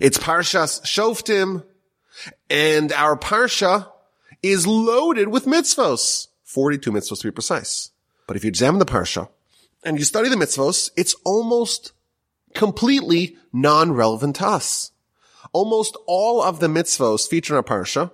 It's Parshas Shoftim, and our Parsha is loaded with mitzvos. 42 mitzvos to be precise. But if you examine the Parsha and you study the mitzvos, it's almost completely non-relevant to us. Almost all of the mitzvos featured in our Parsha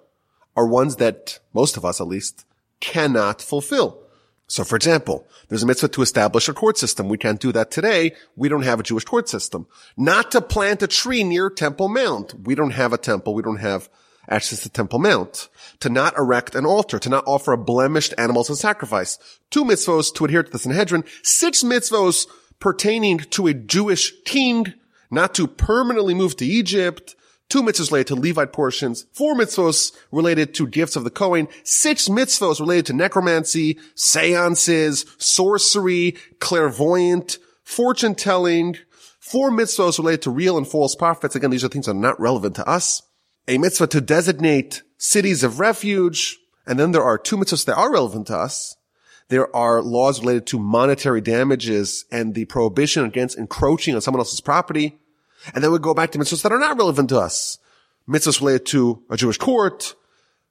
are ones that most of us, at least, cannot fulfill. So for example, there's a mitzvah to establish a court system. We can't do that today. We don't have a Jewish court system. Not to plant a tree near Temple Mount. We don't have a temple. We don't have access to Temple Mount. To not erect an altar. To not offer a blemished animal as a sacrifice. Two mitzvahs to adhere to the Sanhedrin. Six mitzvahs pertaining to a Jewish king. Not to permanently move to Egypt two mitzvahs related to Levite portions, four mitzvahs related to gifts of the Kohen, six mitzvahs related to necromancy, seances, sorcery, clairvoyant, fortune telling, four mitzvahs related to real and false prophets. Again, these are things that are not relevant to us. A mitzvah to designate cities of refuge. And then there are two mitzvahs that are relevant to us. There are laws related to monetary damages and the prohibition against encroaching on someone else's property. And then we go back to mitzvahs that are not relevant to us. Mitzvahs related to a Jewish court,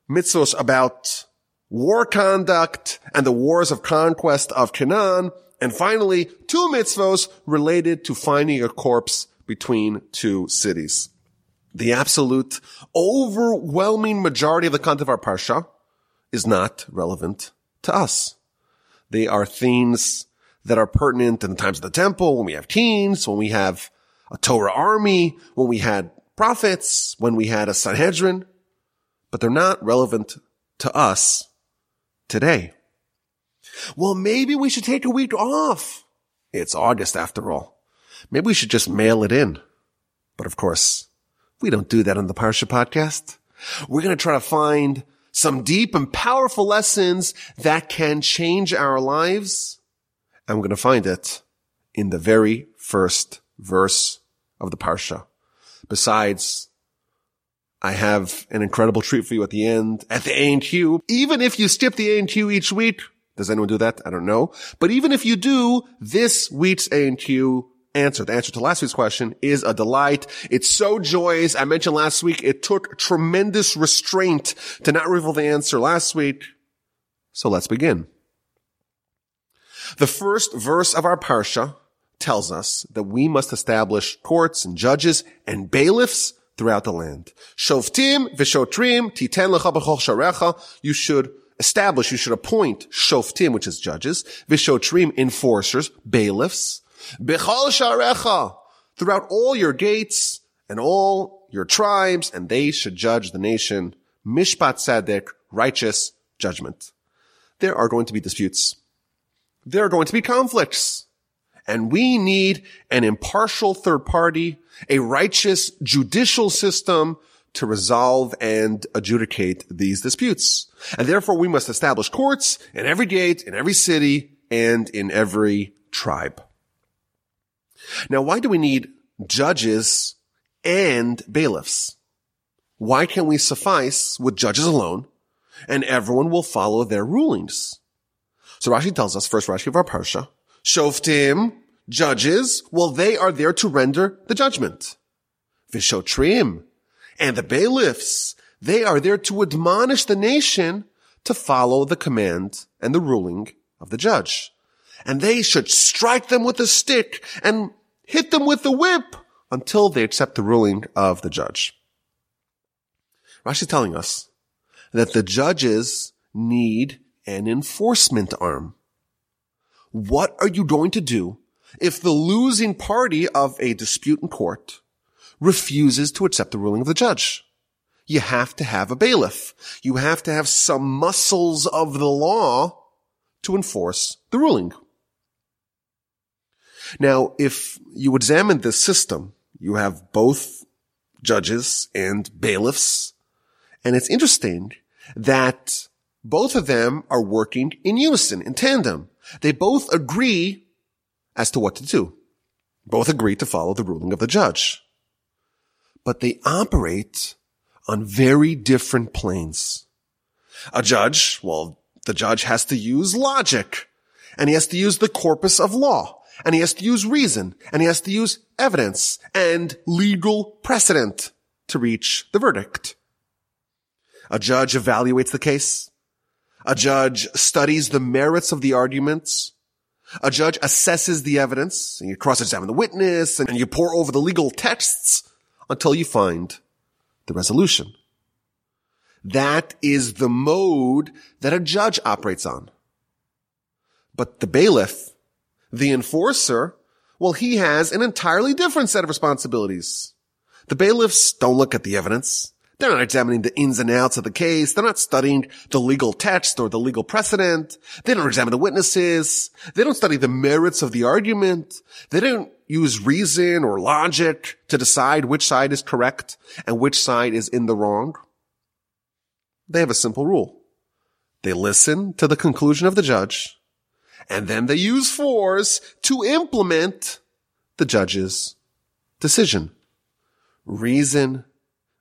mitzvahs about war conduct and the wars of conquest of Canaan, and finally, two mitzvahs related to finding a corpse between two cities. The absolute overwhelming majority of the content of our parsha is not relevant to us. They are themes that are pertinent in the times of the temple, when we have teens, when we have a Torah army, when we had prophets, when we had a Sanhedrin, but they're not relevant to us today. Well, maybe we should take a week off. It's August after all. Maybe we should just mail it in. But of course, we don't do that on the Parsha podcast. We're going to try to find some deep and powerful lessons that can change our lives. And we're going to find it in the very first verse of the Parsha. Besides, I have an incredible treat for you at the end, at the A&Q. Even if you skip the A&Q each week, does anyone do that? I don't know. But even if you do, this week's A&Q answer, the answer to last week's question is a delight. It's so joyous. I mentioned last week, it took tremendous restraint to not reveal the answer last week. So let's begin. The first verse of our Parsha tells us that we must establish courts and judges and bailiffs throughout the land. Shoftim v'shotrim titen lecha b'chol sharecha. You should establish, you should appoint shoftim, which is judges, v'shotrim, enforcers, bailiffs, b'chol sharecha, throughout all your gates and all your tribes, and they should judge the nation, mishpat tzedek, righteous judgment. There are going to be disputes. There are going to be conflicts. And we need an impartial third party, a righteous judicial system to resolve and adjudicate these disputes. And therefore we must establish courts in every gate, in every city, and in every tribe. Now, why do we need judges and bailiffs? Why can't we suffice with judges alone and everyone will follow their rulings? So Rashi tells us, first Rashi of our Parsha, Shoftim, judges, well, they are there to render the judgment. Vishotrim, and the bailiffs, they are there to admonish the nation to follow the command and the ruling of the judge. And they should strike them with a stick and hit them with the whip until they accept the ruling of the judge. Rashi is telling us that the judges need an enforcement arm. What are you going to do if the losing party of a dispute in court refuses to accept the ruling of the judge? You have to have a bailiff. You have to have some muscles of the law to enforce the ruling. Now, if you examine this system, you have both judges and bailiffs. And it's interesting that both of them are working in unison, in tandem. They both agree as to what to do. Both agree to follow the ruling of the judge. But they operate on very different planes. A judge, well, the judge has to use logic and he has to use the corpus of law. and he has to use reason and he has to use evidence and legal precedent to reach the verdict. A judge evaluates the case. A judge studies the merits of the arguments. A judge assesses the evidence and you cross-examine the witness and you pour over the legal texts until you find the resolution. That is the mode that a judge operates on. But the bailiff, the enforcer, well, he has an entirely different set of responsibilities. The bailiffs don't look at the evidence. They're not examining the ins and outs of the case. They're not studying the legal text or the legal precedent. They don't examine the witnesses. They don't study the merits of the argument. They don't use reason or logic to decide which side is correct and which side is in the wrong. They have a simple rule. They listen to the conclusion of the judge and then they use force to implement the judge's decision. Reason,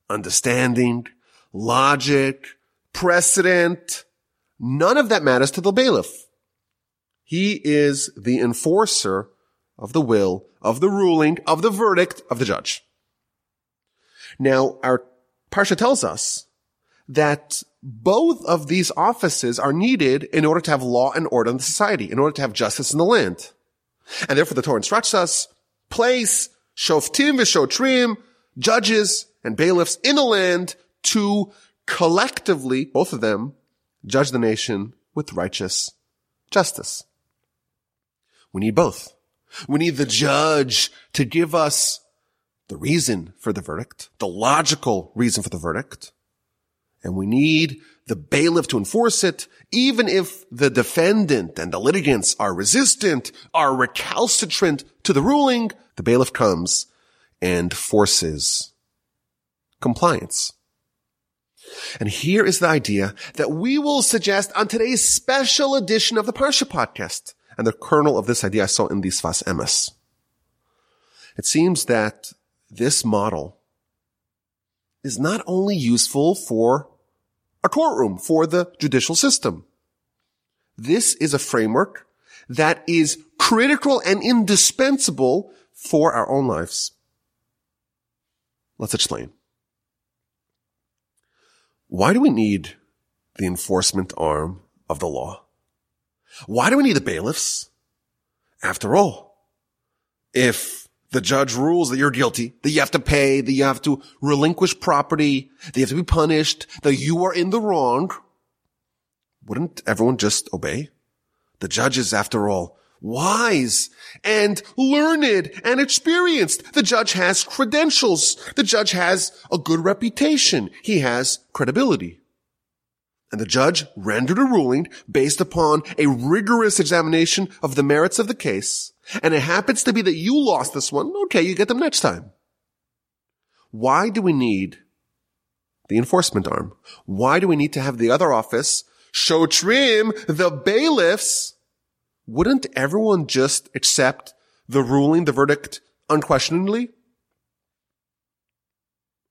understanding, logic, precedent, none of that matters to the bailiff. He is the enforcer of the will, of the ruling, of the verdict of the judge. Now, our Parsha tells us that both of these offices are needed in order to have law and order in the society, in order to have justice in the land. And therefore the Torah instructs us, place shoftim v'shotrim, judges and bailiffs in the land to collectively, both of them, judge the nation with righteous justice. We need both. We need the judge to give us the reason for the verdict, the logical reason for the verdict, and we need the bailiff to enforce it, even if the defendant and the litigants are resistant, are recalcitrant to the ruling, the bailiff comes and forces compliance. And here is the idea that we will suggest on today's special edition of the Parsha podcast. And the kernel of this idea I saw in the Sfas Emes. It seems that this model is not only useful for a courtroom for the judicial system. This is a framework that is critical and indispensable for our own lives. Let's explain. Why do we need the enforcement arm of the law? Why do we need the bailiffs? After all, if the judge rules that you're guilty, that you have to pay, that you have to relinquish property, that you have to be punished, that you are in the wrong, wouldn't everyone just obey? The judge is, after all, wise and learned and experienced. The judge has credentials. The judge has a good reputation. He has credibility. And the judge rendered a ruling based upon a rigorous examination of the merits of the case and it happens to be that you lost this one, okay, you get them next time. Why do we need the enforcement arm? Why do we need to have the other office, Shotrim, the bailiffs? Wouldn't everyone just accept the ruling, the verdict unquestioningly?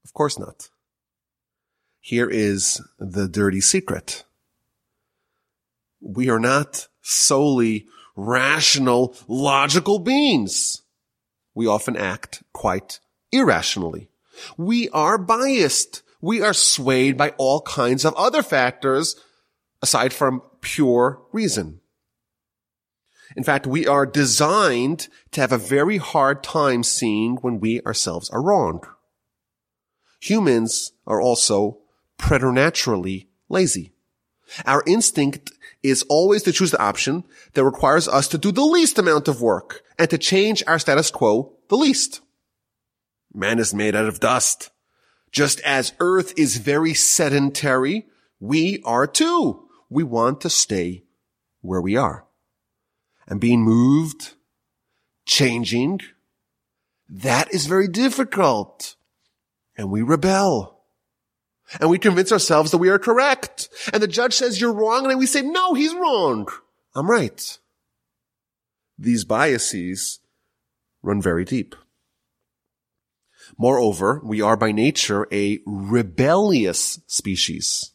Of course not. Here is the dirty secret. We are not solely rational, logical beings. We often act quite irrationally. We are biased. We are swayed by all kinds of other factors aside from pure reason. In fact, we are designed to have a very hard time seeing when we ourselves are wrong. Humans are also preternaturally lazy. Our instinct is always to choose the option that requires us to do the least amount of work and to change our status quo the least. Man is made out of dust. Just as earth is very sedentary, we are too. We want to stay where we are. And being moved, changing, that is very difficult. And we rebel. And we convince ourselves that we are correct. And the judge says you're wrong. And we say, no, he's wrong. I'm right. These biases run very deep. Moreover, we are by nature a rebellious species.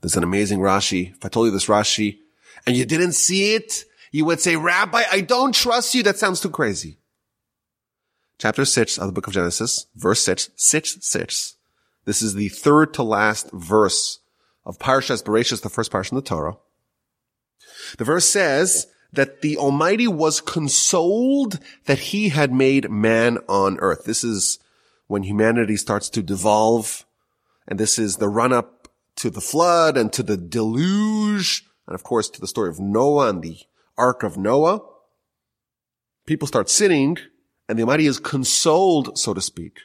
There's an amazing Rashi. If I told you this Rashi and you didn't see it, you would say, Rabbi, I don't trust you. That sounds too crazy. Chapter 6 of the book of Genesis, verse 6, 6, 6. This is the third to last verse of Parshas Bereshis, the first parsha in the Torah. The verse says that the Almighty was consoled that he had made man on earth. This is when humanity starts to devolve. And this is the run up to the flood and to the deluge. And of course, to the story of Noah and the ark of Noah. People start sinning and the Almighty is consoled, so to speak,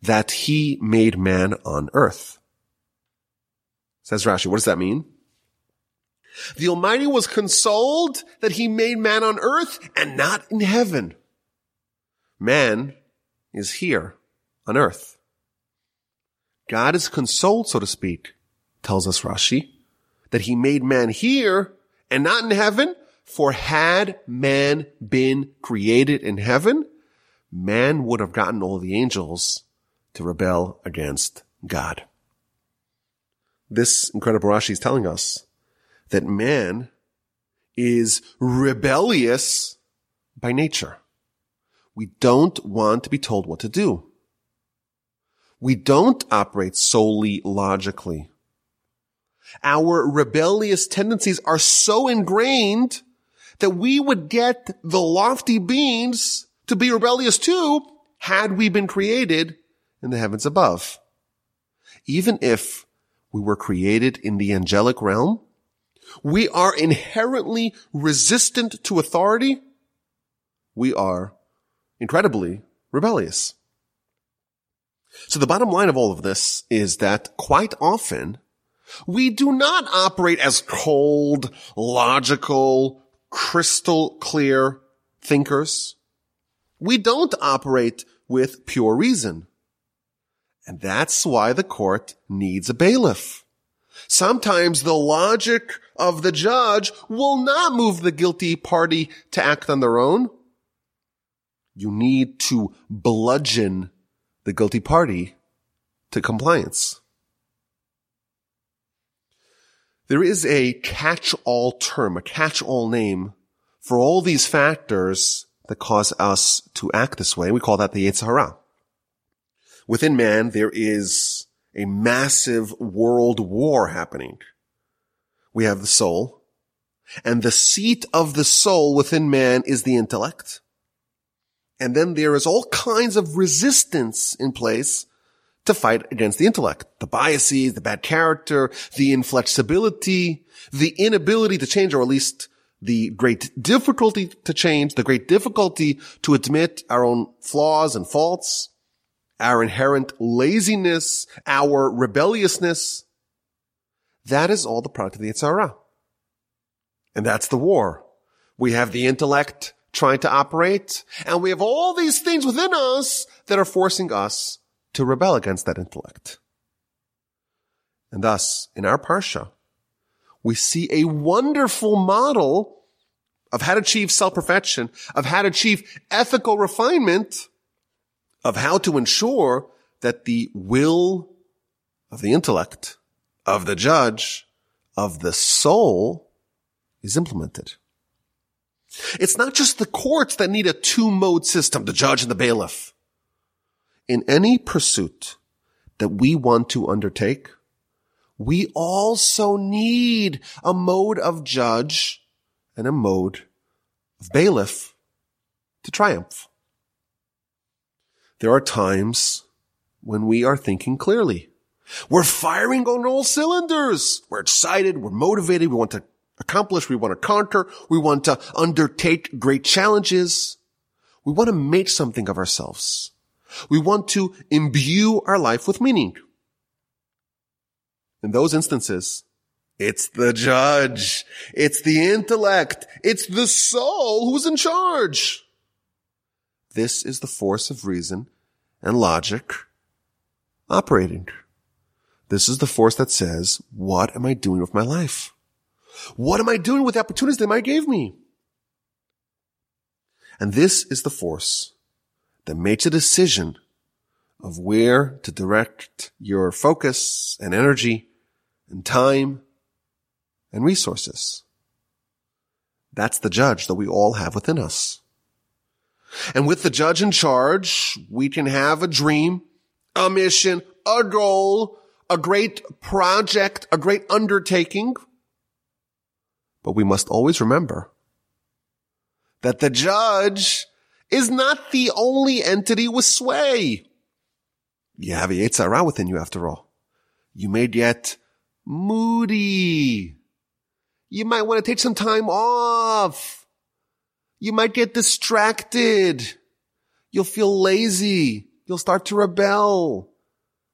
that he made man on earth. Says Rashi, what does that mean? The Almighty was consoled that he made man on earth and not in heaven. Man is here on earth. God is consoled, so to speak, tells us Rashi, that he made man here and not in heaven. For had man been created in heaven, man would have gotten all the angels to rebel against God. This incredible Rashi is telling us that man is rebellious by nature. We don't want to be told what to do. We don't operate solely logically. Our rebellious tendencies are so ingrained that we would get the lofty beings to be rebellious too had we been created in the heavens above. Even if we were created in the angelic realm, we are inherently resistant to authority. We are incredibly rebellious. So the bottom line of all of this is that quite often we do not operate as cold, logical, crystal clear thinkers. We don't operate with pure reason. And that's why the court needs a bailiff. Sometimes the logic of the judge will not move the guilty party to act on their own. You need to bludgeon the guilty party to compliance. There is a catch-all term, a catch-all name for all these factors that cause us to act this way. We call that the Yetzer Within man, there is a massive world war happening. We have the soul, and the seat of the soul within man is the intellect. And then there is all kinds of resistance in place to fight against the intellect. The biases, the bad character, the inflexibility, the inability to change, or at least the great difficulty to change, the great difficulty to admit our own flaws and faults, our inherent laziness, our rebelliousness. That is all the product of the Yetzer Hara. And that's the war. We have the intellect trying to operate. And we have all these things within us that are forcing us to rebel against that intellect. And thus, in our Parsha, we see a wonderful model of how to achieve self-perfection, of how to achieve ethical refinement, of how to ensure that the will of the intellect, of the judge, of the soul is implemented. It's not just the courts that need a two-mode system, the judge and the bailiff. In any pursuit that we want to undertake, we also need a mode of judge and a mode of bailiff to triumph. There are times when we are thinking clearly. We're firing on all cylinders. We're excited. We're motivated. We want to accomplish. We want to conquer. We want to undertake great challenges. We want to make something of ourselves. We want to imbue our life with meaning. In those instances, it's the judge. It's the intellect. It's the soul who's in charge. This is the force of reason and logic operating. This is the force that says, what am I doing with my life? What am I doing with the opportunities that might gave me? And this is the force that makes a decision of where to direct your focus and energy and time and resources. That's the judge that we all have within us. And with the judge in charge, we can have a dream, a mission, a goal, a great project, a great undertaking. But we must always remember that the judge is not the only entity with sway. You have a Yetzer Hara within you after all. You may get moody. You might want to take some time off. You might get distracted. You'll feel lazy. You'll start to rebel.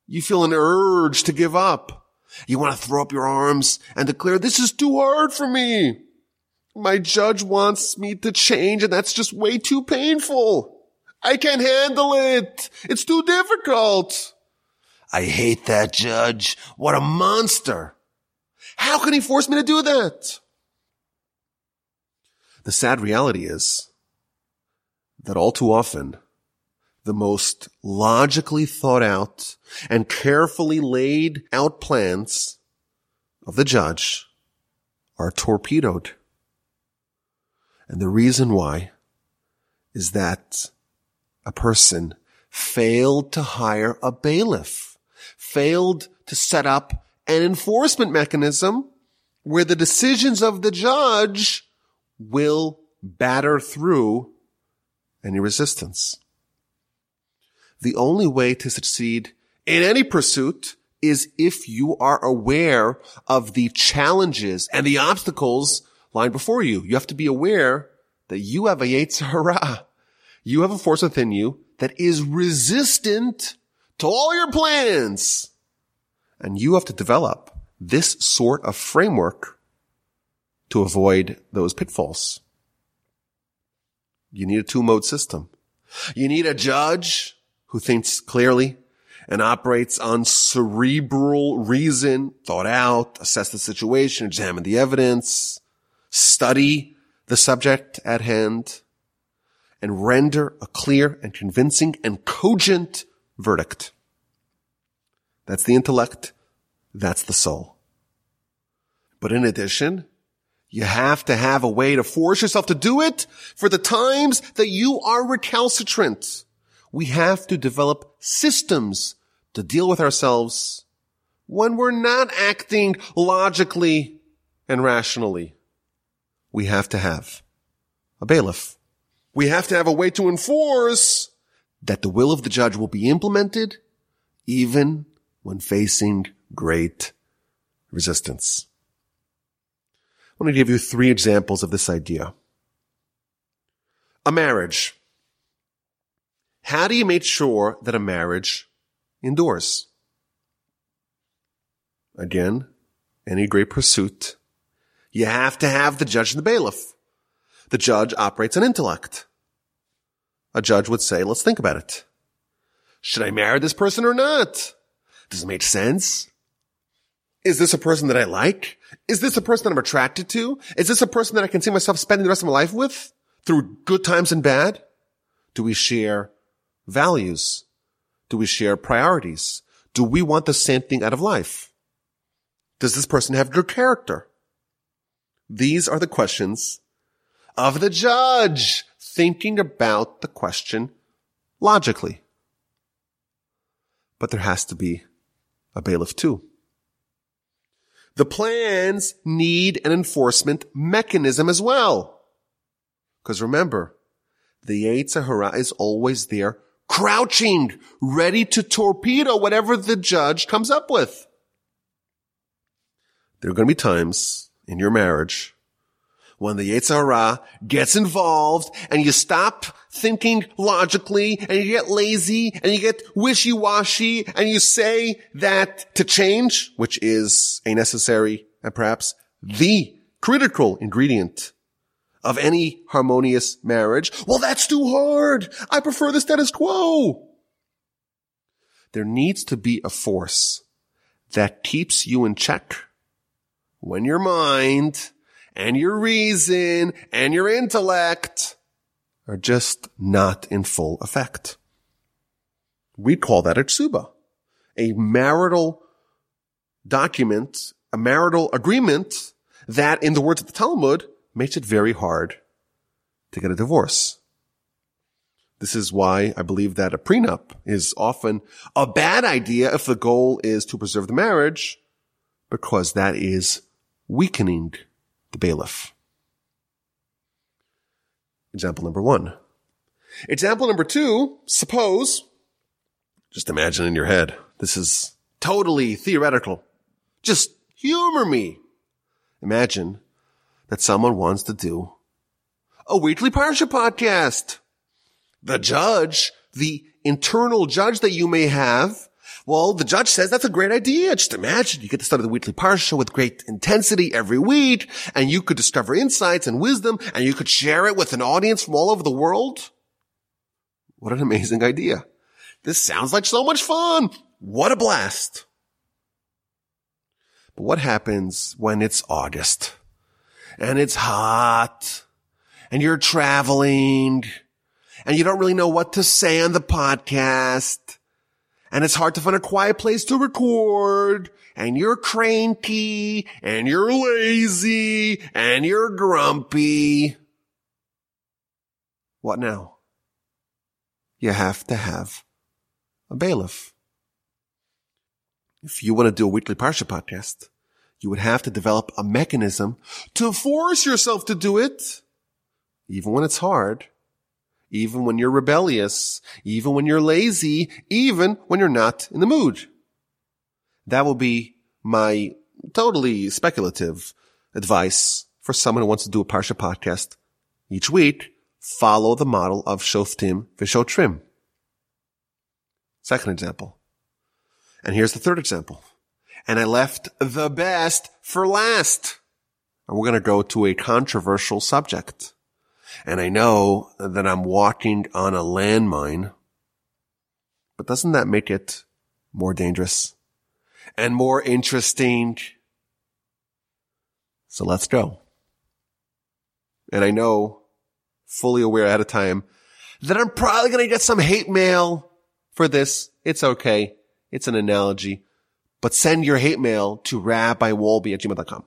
You feel an urge to give up. You want to throw up your arms and declare, this is too hard for me. My judge wants me to change and that's just way too painful. I can't handle it. It's too difficult. I hate that judge. What a monster. How can he force me to do that? The sad reality is that all too often, the most logically thought out and carefully laid out plans of the judge are torpedoed. And the reason why is that a person failed to hire a bailiff, failed to set up an enforcement mechanism where the decisions of the judge will batter through any resistance. The only way to succeed in any pursuit is if you are aware of the challenges and the obstacles lying before you. You have to be aware that you have a Yetzer Hara. You have a force within you that is resistant to all your plans. And you have to develop this sort of framework to avoid those pitfalls. You need a two mode system. You need a judge who thinks clearly and operates on cerebral reason, thought out, assess the situation, examine the evidence, study the subject at hand, and render a clear and convincing and cogent verdict. That's the intellect. That's the soul. But in addition, you have to have a way to force yourself to do it for the times that you are recalcitrant. We have to develop systems to deal with ourselves when we're not acting logically and rationally. We have to have a bailiff. We have to have a way to enforce that the will of the judge will be implemented even when facing great resistance. I want to give you three examples of this idea. A marriage. How do you make sure that a marriage endures? Again, any great pursuit, you have to have the judge and the bailiff. The judge operates on intellect. A judge would say, let's think about it. Should I marry this person or not? Does it make sense? Is this a person that I like? Is this a person that I'm attracted to? Is this a person that I can see myself spending the rest of my life with through good times and bad? Do we share values? Do we share priorities? Do we want the same thing out of life? Does this person have good character? These are the questions of the judge thinking about the question logically. But there has to be a bailiff too. The plans need an enforcement mechanism as well. Because remember, the Yetzer Hara is always there crouching, ready to torpedo whatever the judge comes up with. There are going to be times in your marriage when the Yetzer Hara gets involved and you stop thinking logically and you get lazy and you get wishy-washy and you say that to change, which is a necessary and perhaps the critical ingredient of any harmonious marriage. Well, that's too hard. I prefer the status quo. There needs to be a force that keeps you in check when your mind and your reason and your intellect are just not in full effect. We call that a ksuba, a marital document, a marital agreement that in the words of the Talmud makes it very hard to get a divorce. This is why I believe that a prenup is often a bad idea if the goal is to preserve the marriage, because that is weakening the bailiff. Example number one. Example number two, suppose, just imagine in your head, this is totally theoretical. Just humor me. Imagine that someone wants to do a weekly Parsha podcast. The judge, the internal judge that you may have, well, the judge says that's a great idea. Just imagine you get to study the weekly parsha with great intensity every week, and you could discover insights and wisdom, and you could share it with an audience from all over the world. What an amazing idea. This sounds like so much fun. What a blast. But what happens when it's August and it's hot and you're traveling and you don't really know what to say on the podcast and it's hard to find a quiet place to record and you're cranky and you're lazy and you're grumpy. What now? You have to have a bailiff. If you want to do a weekly Parsha podcast, you would have to develop a mechanism to force yourself to do it, even when it's hard, even when you're rebellious, even when you're lazy, even when you're not in the mood. That will be my totally speculative advice for someone who wants to do a Parsha podcast each week. Follow the model of Shoftim V'Shotrim. Second example. And here's the third example. And I left the best for last. And we're going to go to a controversial subject. And I know that I'm walking on a landmine, but doesn't that make it more dangerous and more interesting? So let's go. And I know fully aware ahead of time that I'm probably going to get some hate mail for this. It's okay. It's an analogy, but send your hate mail to rabbiwolbe at gmail.com.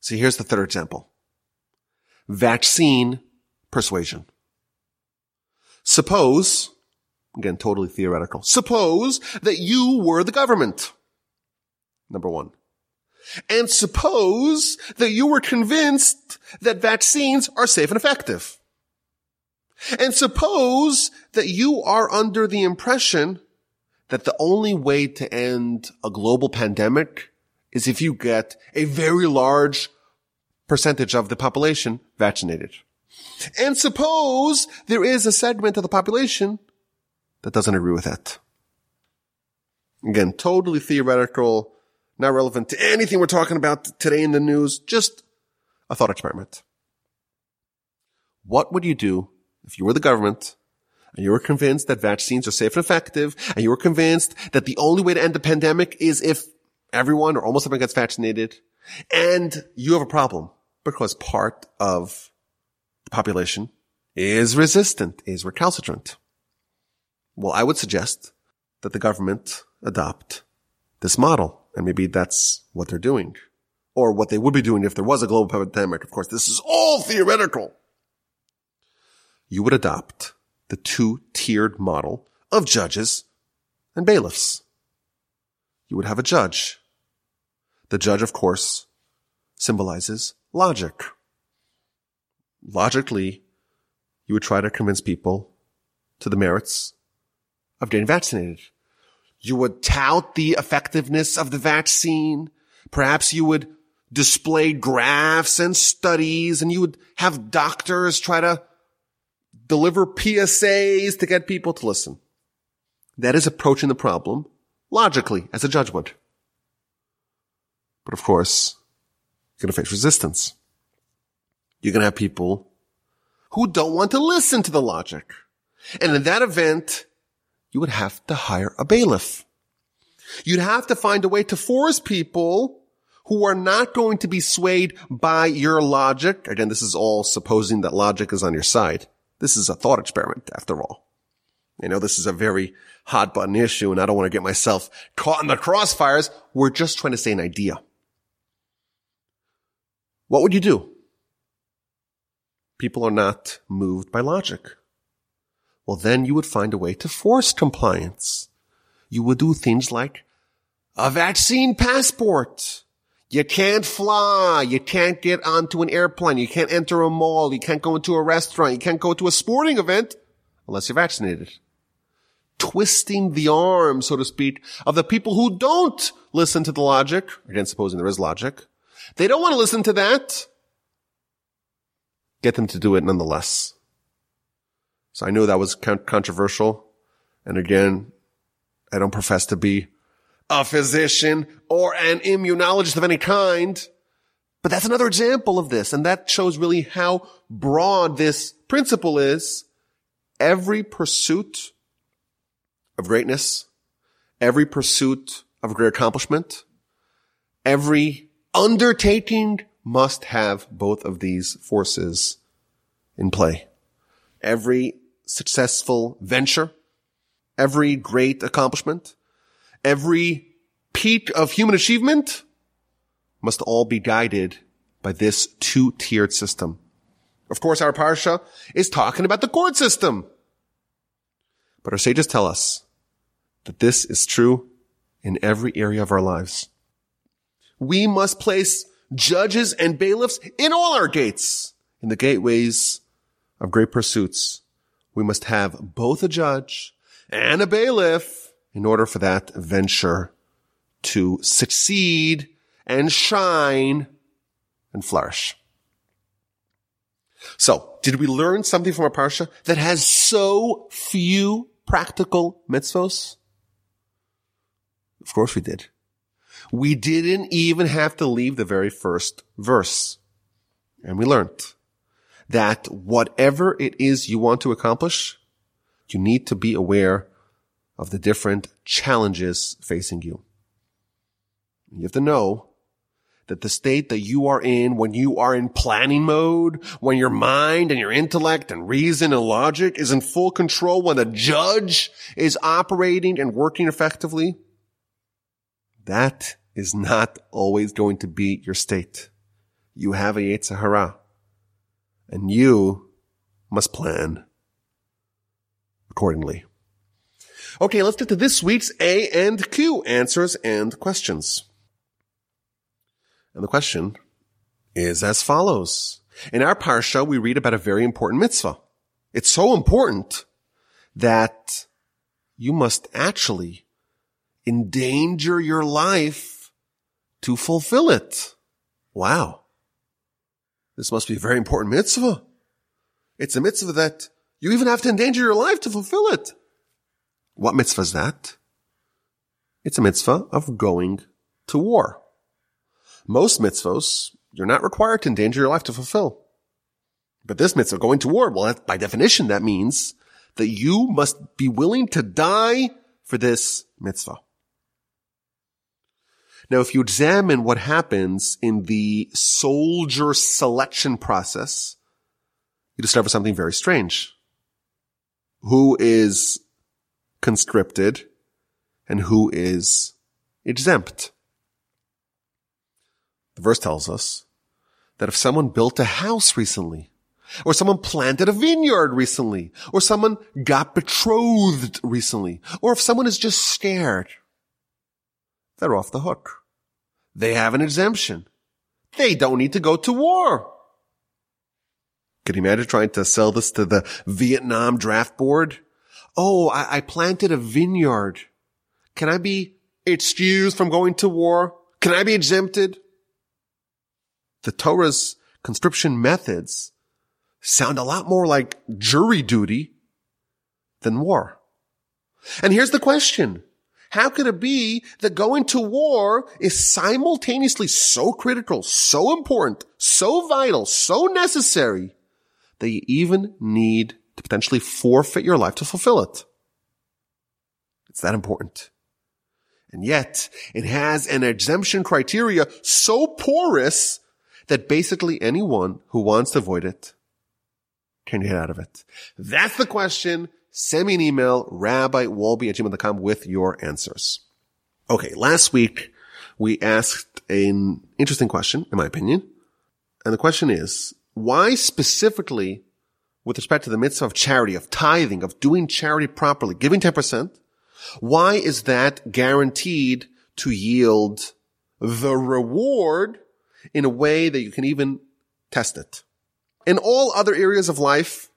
So here's the third example. Vaccine persuasion. Suppose, again, totally theoretical. Suppose that you were the government. Number one. And suppose that you were convinced that vaccines are safe and effective. And suppose that you are under the impression that the only way to end a global pandemic is if you get a very large percentage of the population vaccinated. And suppose there is a segment of the population that doesn't agree with that. Again, totally theoretical, not relevant to anything we're talking about today in the news, just a thought experiment. What would you do if you were the government and you were convinced that vaccines are safe and effective and you were convinced that the only way to end the pandemic is if everyone or almost everyone gets vaccinated and you have a problem because part of the population is resistant, is recalcitrant. Well, I would suggest that the government adopt this model and maybe that's what they're doing. Or what they would be doing if there was a global pandemic. Of course, this is all theoretical. You would adopt the two-tiered model of judges and bailiffs. You would have a judge. The judge, of course, symbolizes logic. Logically, you would try to convince people to the merits of getting vaccinated. You would tout the effectiveness of the vaccine. Perhaps you would display graphs and studies and you would have doctors try to deliver PSAs to get people to listen. That is approaching the problem logically as a judgment. But of course, you're going to face resistance. You're going to have people who don't want to listen to the logic. And in that event, you would have to hire a bailiff. You'd have to find a way to force people who are not going to be swayed by your logic. Again, this is all supposing that logic is on your side. This is a thought experiment after all. You know, this is a very hot button issue and I don't want to get myself caught in the crossfires. We're just trying to say an idea. What would you do? people are not moved by logic. Well, then you would find a way to force compliance. You would do things like a vaccine passport. You can't fly. You can't get onto an airplane. You can't enter a mall. You can't go into a restaurant. You can't go to a sporting event unless you're vaccinated. Twisting the arm, so to speak, of the people who don't listen to the logic, again, supposing there is logic. They don't want to listen to that. Get them to do it nonetheless. So I know that was controversial. And again, I don't profess to be a physician or an immunologist of any kind. But that's another example of this. And that shows really how broad this principle is. Every pursuit of greatness, every pursuit of great accomplishment, every undertaking must have both of these forces in play. Every successful venture, every great accomplishment, every peak of human achievement must all be guided by this two-tiered system. Of course, our parsha is talking about the court system. But our sages tell us that this is true in every area of our lives. We must place judges and bailiffs in all our gates, in the gateways of great pursuits. We must have both a judge and a bailiff in order for that venture to succeed and shine and flourish. So, did we learn something from a parsha that has so few practical mitzvos? Of course we did. We didn't even have to leave the very first verse. And we learned that whatever it is you want to accomplish, you need to be aware of the different challenges facing you. You have to know that the state that you are in when you are in planning mode, when your mind and your intellect and reason and logic is in full control, when the judge is operating and working effectively, that is not always going to be your state. You have a Yetzer Hara, and you must plan accordingly. Okay, let's get to this week's A and Q answers and questions. And the question is as follows. In our parsha, we read about a very important mitzvah. It's so important that you must actually endanger your life to fulfill it. Wow. This must be a very important mitzvah. It's a mitzvah that you even have to endanger your life to fulfill it. What mitzvah is that? It's a mitzvah of going to war. Most mitzvahs, you're not required to endanger your life to fulfill. But this mitzvah, going to war, well, by definition, that means that you must be willing to die for this mitzvah. Now, if you examine what happens in the soldier selection process, you discover something very strange. Who is conscripted and who is exempt? The verse tells us that if someone built a house recently, or someone planted a vineyard recently, or someone got betrothed recently, or if someone is just scared, they're off the hook. They have an exemption. They don't need to go to war. Could you imagine trying to sell this to the Vietnam draft board? Oh, I, I planted a vineyard. Can I be excused from going to war? Can I be exempted? The Torah's conscription methods sound a lot more like jury duty than war. And here's the question. How could it be that going to war is simultaneously so critical, so important, so vital, so necessary that you even need to potentially forfeit your life to fulfill it? It's that important. And yet it has an exemption criteria so porous that basically anyone who wants to avoid it can get out of it. That's the question send me an email, rabbiwolbe at gmail.com with your answers. Okay. Last week we asked an interesting question, in my opinion. And the question is, why specifically with respect to the mitzvah of charity, of tithing, of doing charity properly, giving 10%, why is that guaranteed to yield the reward in a way that you can even test it? In all other areas of life,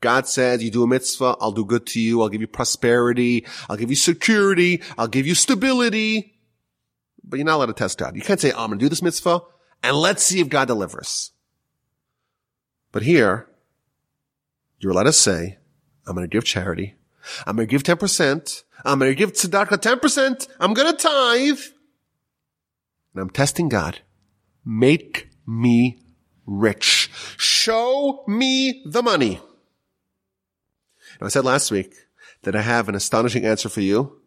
God says, you do a mitzvah, I'll do good to you, I'll give you prosperity, I'll give you security, I'll give you stability. But you're not allowed to test God. You can't say, oh, I'm going to do this mitzvah and let's see if God delivers. But here, you're allowed to say, I'm going to give charity. I'm going to give 10%. I'm going to give tzedakah 10%. I'm going to tithe. And I'm testing God. Make me rich. Show me the money. Now, I said last week that I have an astonishing answer for you,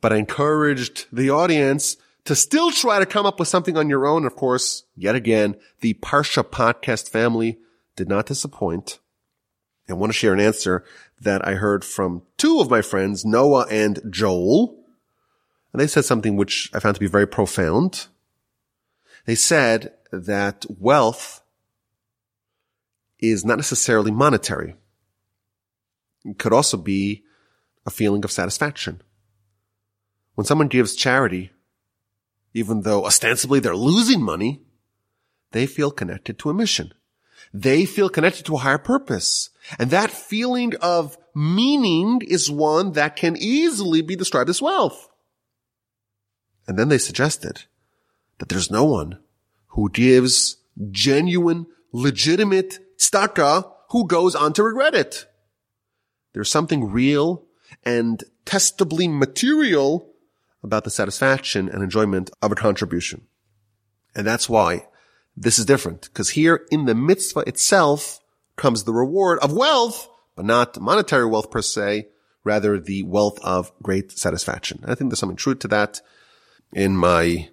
but I encouraged the audience to still try to come up with something on your own. Of course, yet again, the Parsha podcast family did not disappoint. I want to share an answer that I heard from two of my friends, Noah and Joel. And they said something which I found to be very profound. They said that wealth is not necessarily monetary. It could also be a feeling of satisfaction. When someone gives charity, even though ostensibly they're losing money, they feel connected to a mission. They feel connected to a higher purpose. And that feeling of meaning is one that can easily be described as wealth. And then they suggested that there's no one who gives genuine, legitimate tzedakah who goes on to regret it. There's something real and testably material about the satisfaction and enjoyment of a contribution. And that's why this is different. Because here in the mitzvah itself comes the reward of wealth, but not monetary wealth per se, rather the wealth of great satisfaction. I think there's something true to that. In my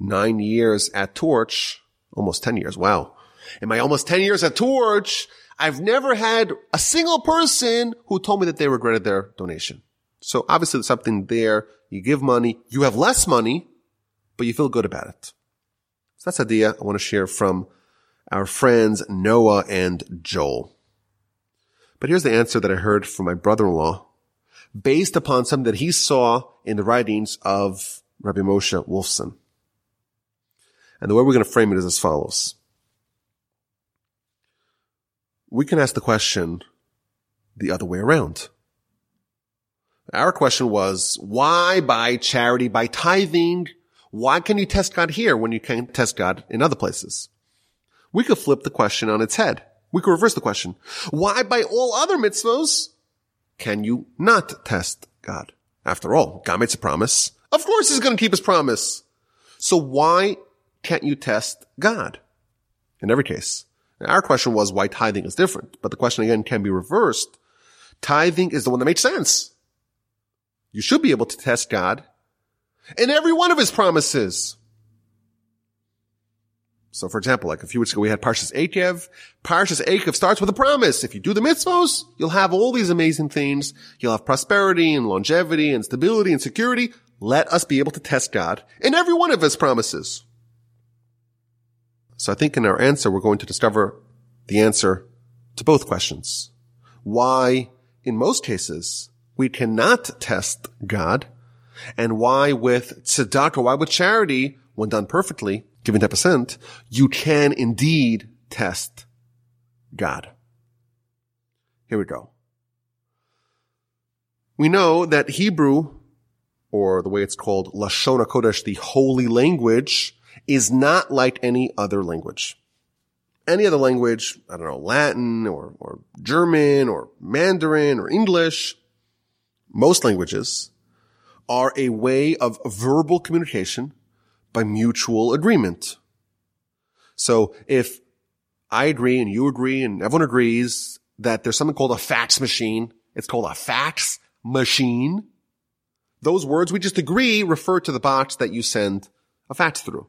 nine years at Torch, almost 10 years, wow. In my almost 10 years at Torch, I've never had a single person who told me that they regretted their donation. So obviously there's something there. You give money, you have less money, but you feel good about it. So that's idea I want to share from our friends Noah and Joel. But here's the answer that I heard from my brother-in-law based upon something that he saw in the writings of Rabbi Moshe Wolfson. And the way we're going to frame it is as follows. We can ask the question the other way around. Our question was, why by charity, by tithing? Why can you test God here when you can't test God in other places? We could flip the question on its head. We could reverse the question. Why by all other mitzvahs can you not test God? After all, God makes a promise. Of course he's going to keep his promise. So why can't you test God? In every case. Our question was why tithing is different, but the question again can be reversed. Tithing is the one that makes sense. You should be able to test God in every one of his promises. So for example, like a few weeks ago, we had Parshas Eikev. Parshas Eikev starts with a promise. If you do the mitzvos, you'll have all these amazing things. You'll have prosperity and longevity and stability and security. Let us be able to test God in every one of his promises. So I think in our answer, we're going to discover the answer to both questions. Why, in most cases, we cannot test God and why with tzedakah, why with charity, when done perfectly, giving 10%, you can indeed test God. Here we go. We know that Hebrew, or the way it's called Lashon HaKodesh, the holy language, is not like any other language. Any other language, I don't know, Latin or, or German or Mandarin or English, most languages are a way of verbal communication by mutual agreement. So if I agree and you agree and everyone agrees that there's something called a fax machine, it's called a fax machine. Those words we just agree refer to the box that you send a fax through.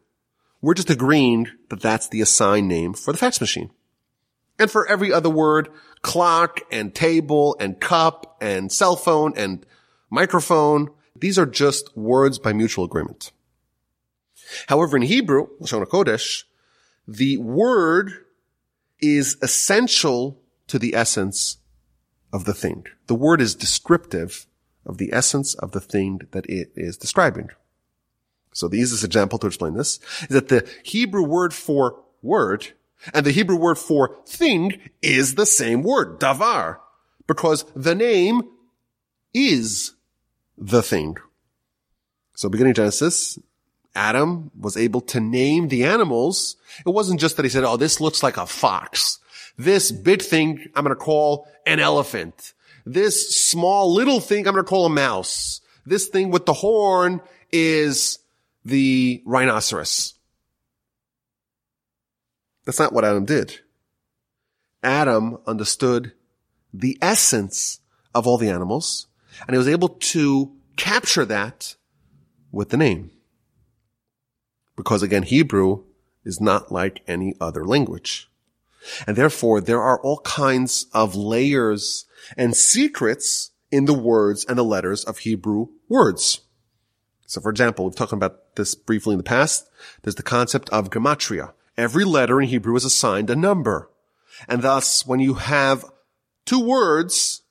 We're just agreeing that that's the assigned name for the fax machine. And for every other word, clock and table and cup and cell phone and microphone, these are just words by mutual agreement. However, in Hebrew, Lashon Kodesh, the word is essential to the essence of the thing. The word is descriptive of the essence of the thing that it is describing. So the easiest example to explain this is that the Hebrew word for word and the Hebrew word for thing is the same word, davar, because the name is the thing. So beginning Genesis, Adam was able to name the animals. It wasn't just that he said, oh, this looks like a fox. This big thing I'm going to call an elephant. This small little thing I'm going to call a mouse. This thing with the horn is the rhinoceros. That's not what Adam did. Adam understood the essence of all the animals and he was able to capture that with the name. Because again, Hebrew is not like any other language. And therefore, there are all kinds of layers and secrets in the words and the letters of Hebrew words. So for example, we've talked about this briefly in the past. There's the concept of gematria. Every letter in Hebrew is assigned a number. And thus, when you have two words,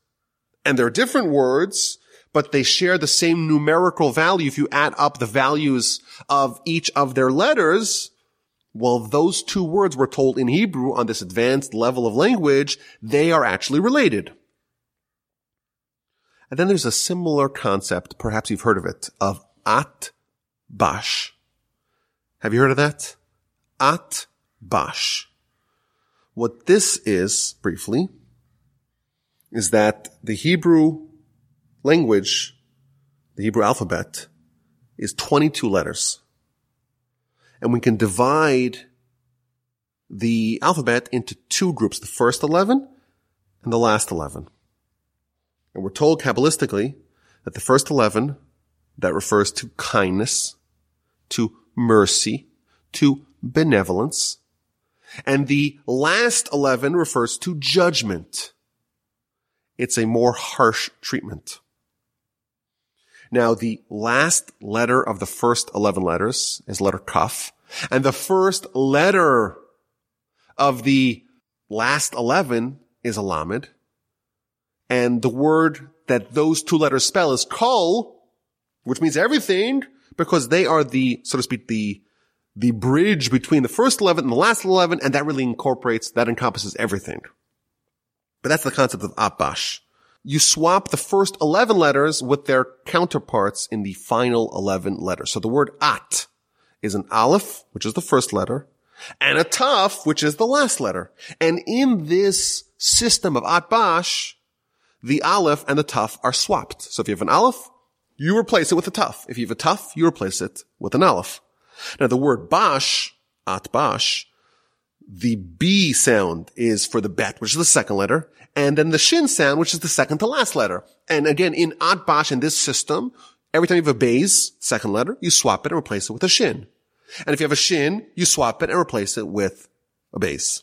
and they're different words, but they share the same numerical value. If you add up the values of each of their letters, well, those two words were told in Hebrew on this advanced level of language, they are actually related. And then there's a similar concept, perhaps you've heard of it, of at bash. Have you heard of that? At bash. What this is, briefly, is that the Hebrew language, the Hebrew alphabet, is 22 letters. And we can divide the alphabet into two groups, the first 11 and the last 11. And we're told Kabbalistically that the first 11, that refers to kindness, to mercy, to benevolence, and the last 11 refers to judgment. It's a more harsh treatment. Now, the last letter of the first 11 letters is letter kaf, and the first letter of the last 11 is a lamed, and the word that those two letters spell is kol, which means everything, because they are the, so to speak, the, the bridge between the first 11 and the last 11, and that really incorporates, that encompasses everything. But that's the concept of Atbash you swap the first 11 letters with their counterparts in the final 11 letters. So the word at is an aleph, which is the first letter, and a taf, which is the last letter. And in this system of atbash, the aleph and the taf are swapped. So if you have an aleph, you replace it with a taf. If you have a taf, you replace it with an aleph. Now the word bash, atbash, the B sound is for the bet, which is the second letter, and then the shin sound, which is the second to last letter. And again, in Atbash, in this system, every time you have a beis, second letter, you swap it and replace it with a shin. And if you have a shin, you swap it and replace it with a beis.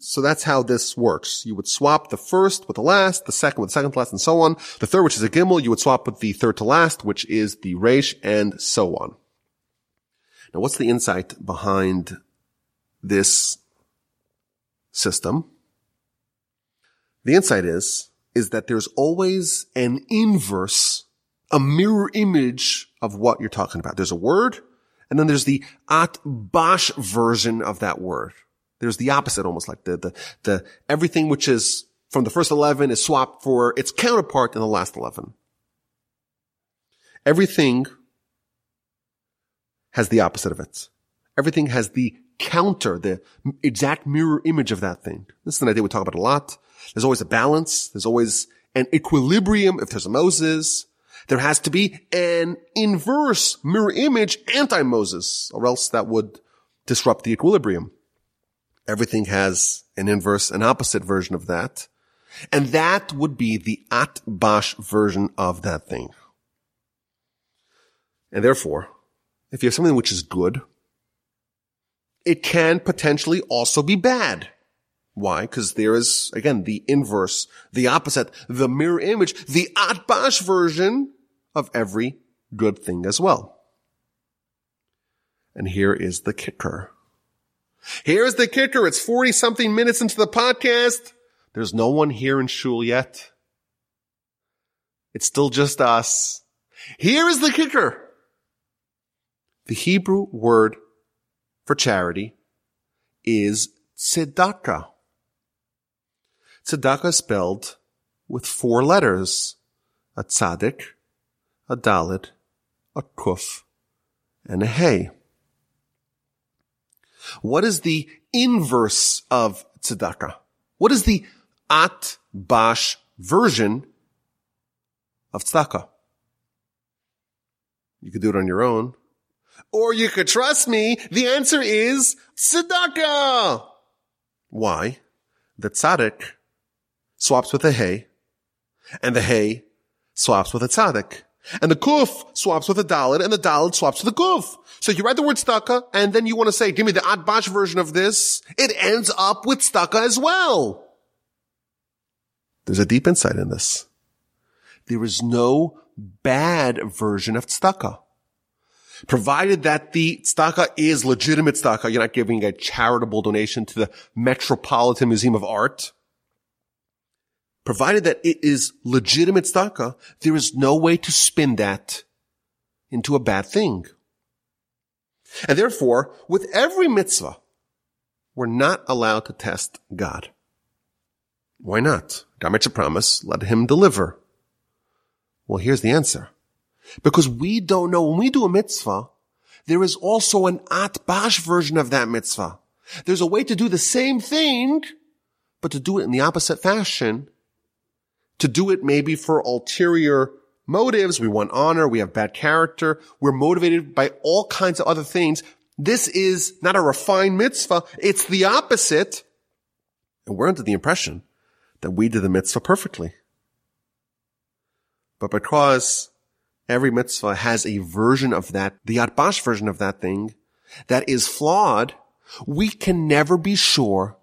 So that's how this works. You would swap the first with the last, the second with the second to last, and so on. The third, which is a gimel, you would swap with the third to last, which is the resh, and so on. Now, what's the insight behind this system. The insight is, is that there's always an inverse, a mirror image of what you're talking about. There's a word, and then there's the atbash version of that word. There's the opposite, almost like the, the, the, everything which is from the first 11 is swapped for its counterpart in the last 11. Everything has the opposite of it. Everything has the counter, the exact mirror image of that thing. This is an idea we talk about a lot. There's always a balance. There's always an equilibrium. If there's a Moses, there has to be an inverse mirror image anti-Moses, or else that would disrupt the equilibrium. Everything has an inverse, an opposite version of that. And that would be the Atbash version of that thing. And therefore, if you have something which is good, it can potentially also be bad. Why? Because there is, again, the inverse, the opposite, the mirror image, the Atbash version of every good thing as well. And here is the kicker. Here's the kicker. It's 40 something minutes into the podcast. There's no one here in shul yet. It's still just us. Here is the kicker. The Hebrew word for charity is tzedakah. Tzedakah is spelled with four letters. A tzaddik, a dalit, a kuf, and a hey. What is the inverse of tzedakah? What is the atbash version of tzedakah? You could do it on your own. Or you could trust me. The answer is tzedakah. Why? The tzaddik swaps with a hay and the hay swaps with a tzaddik. And the kuf swaps with a dalit, and the dalit swaps with a kuf. So you write the word tzedakah, and then you want to say, give me the atbash version of this. It ends up with tzedakah as well. There's a deep insight in this. There is no bad version of tzedakah. Provided that the tzedakah is legitimate tzedakah, you're not giving a charitable donation to the Metropolitan Museum of Art. Provided that it is legitimate tzedakah, there is no way to spin that into a bad thing. And therefore, with every mitzvah, we're not allowed to test God. Why not? God makes a promise, let him deliver. Well, here's the answer. Because we don't know when we do a mitzvah, there is also an atbash version of that mitzvah. There's a way to do the same thing, but to do it in the opposite fashion. To do it maybe for ulterior motives. We want honor. We have bad character. We're motivated by all kinds of other things. This is not a refined mitzvah. It's the opposite. And we're under the impression that we did the mitzvah perfectly. But because every mitzvah has a version of that, the Atbash version of that thing, that is flawed, we can never be sure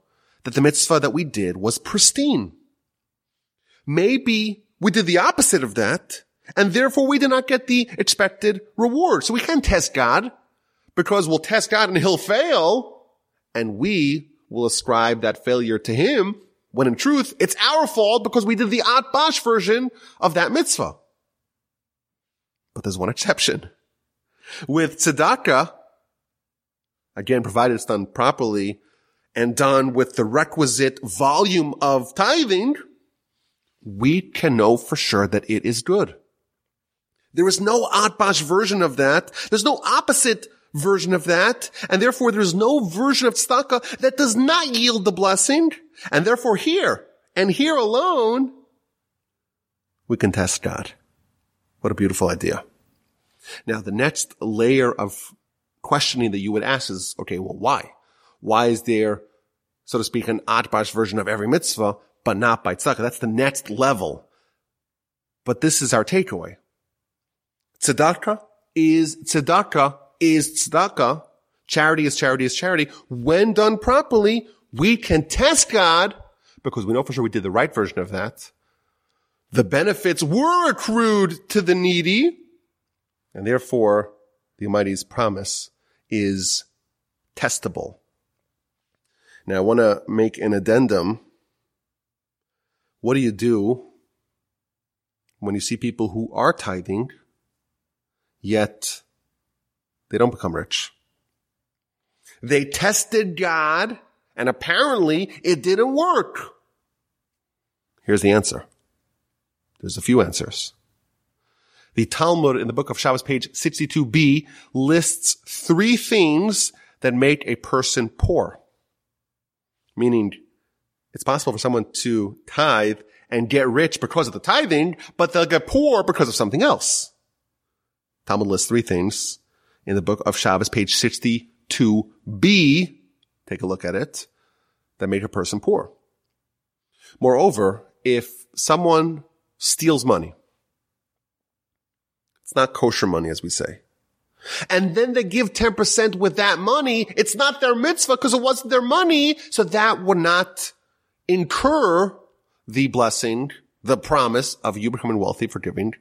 that the mitzvah that we did was pristine. Maybe we did the opposite of that, and therefore we did not get the expected reward. So we can't test God, because we'll test God and he'll fail, and we will ascribe that failure to him, when in truth, it's our fault because we did the Atbash version of that mitzvah. But there's one exception. With tzedakah, again, provided it's done properly and done with the requisite volume of tithing, we can know for sure that it is good. There is no Atbash version of that. There's no opposite version of that. And therefore there's no version of tzedakah that does not yield the blessing. And therefore here and here alone, we can test God. What a beautiful idea. Now the next layer of questioning that you would ask is, okay, well, why? Why is there, so to speak, an Atbash version of every mitzvah, but not by tzedakah? That's the next level. But this is our takeaway. Tzedakah is tzedakah is tzedakah. Charity is charity is charity. When done properly, we can test God because we know for sure we did the right version of that. The benefits were accrued to the needy. And therefore, the Almighty's promise is testable. Now I want to make an addendum. What do you do when you see people who are tithing, yet they don't become rich? They tested God and apparently it didn't work. Here's the answer. There's a few answers. The Talmud in the book of Shabbos, page 62b, lists three things that make a person poor. Meaning, it's possible for someone to tithe and get rich because of the tithing, but they'll get poor because of something else. Talmud lists three things in the book of Shabbos, page 62b. Take a look at it. That make a person poor. Moreover, if someone steals money, it's not kosher money, as we say. And then they give 10% with that money. It's not their mitzvah because it wasn't their money. So that would not incur the blessing, the promise of you becoming wealthy for giving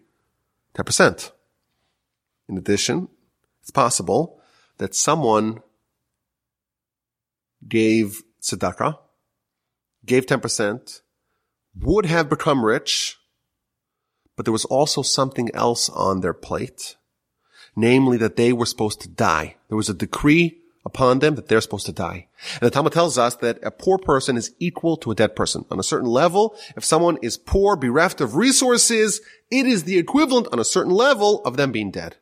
10%. In addition, it's possible that someone gave tzedakah, gave 10%, would have become rich, but there was also something else on their plate, namely that they were supposed to die. There was a decree upon them that they're supposed to die. And the Talmud tells us that a poor person is equal to a dead person. On a certain level, if someone is poor, bereft of resources, it is the equivalent on a certain level of them being dead.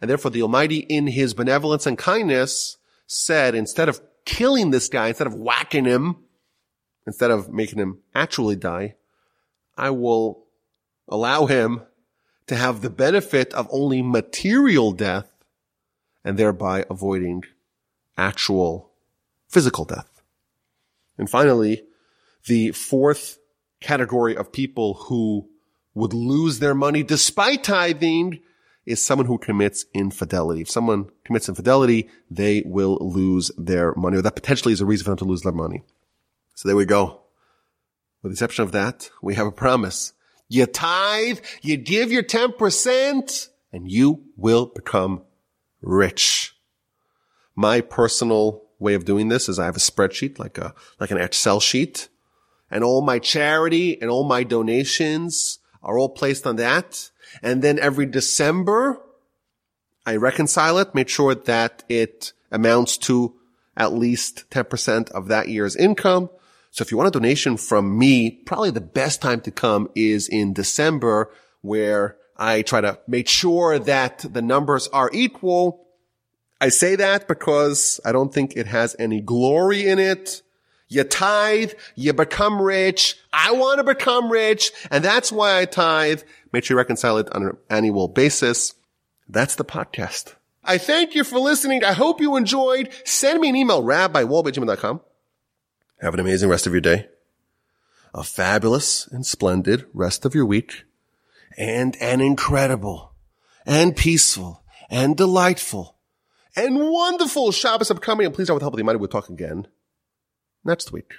And therefore the Almighty in his benevolence and kindness said, instead of killing this guy, instead of whacking him, instead of making him actually die, I will allow him to have the benefit of only material death and thereby avoiding actual physical death. And finally, the fourth category of people who would lose their money despite tithing is someone who commits infidelity. If someone commits infidelity, they will lose their money, or that potentially is a reason for them to lose their money. So there we go. With the exception of that, we have a promise. You tithe, you give your 10%, and you will become rich. My personal way of doing this is I have a spreadsheet, like a, like an Excel sheet, and all my charity and all my donations are all placed on that. And then every December, I reconcile it, make sure that it amounts to at least 10% of that year's income. So if you want a donation from me, probably the best time to come is in December where I try to make sure that the numbers are equal. I say that because I don't think it has any glory in it. You tithe, you become rich. I want to become rich. And that's why I tithe. Make sure you reconcile it on an annual basis. That's the podcast. I thank you for listening. I hope you enjoyed. Send me an email, rabbiwolbe@gmail.com. Have an amazing rest of your day. A fabulous and splendid rest of your week. And an incredible and peaceful and delightful and wonderful Shabbos upcoming. And please, with the help of the Almighty, we'll talk again next week.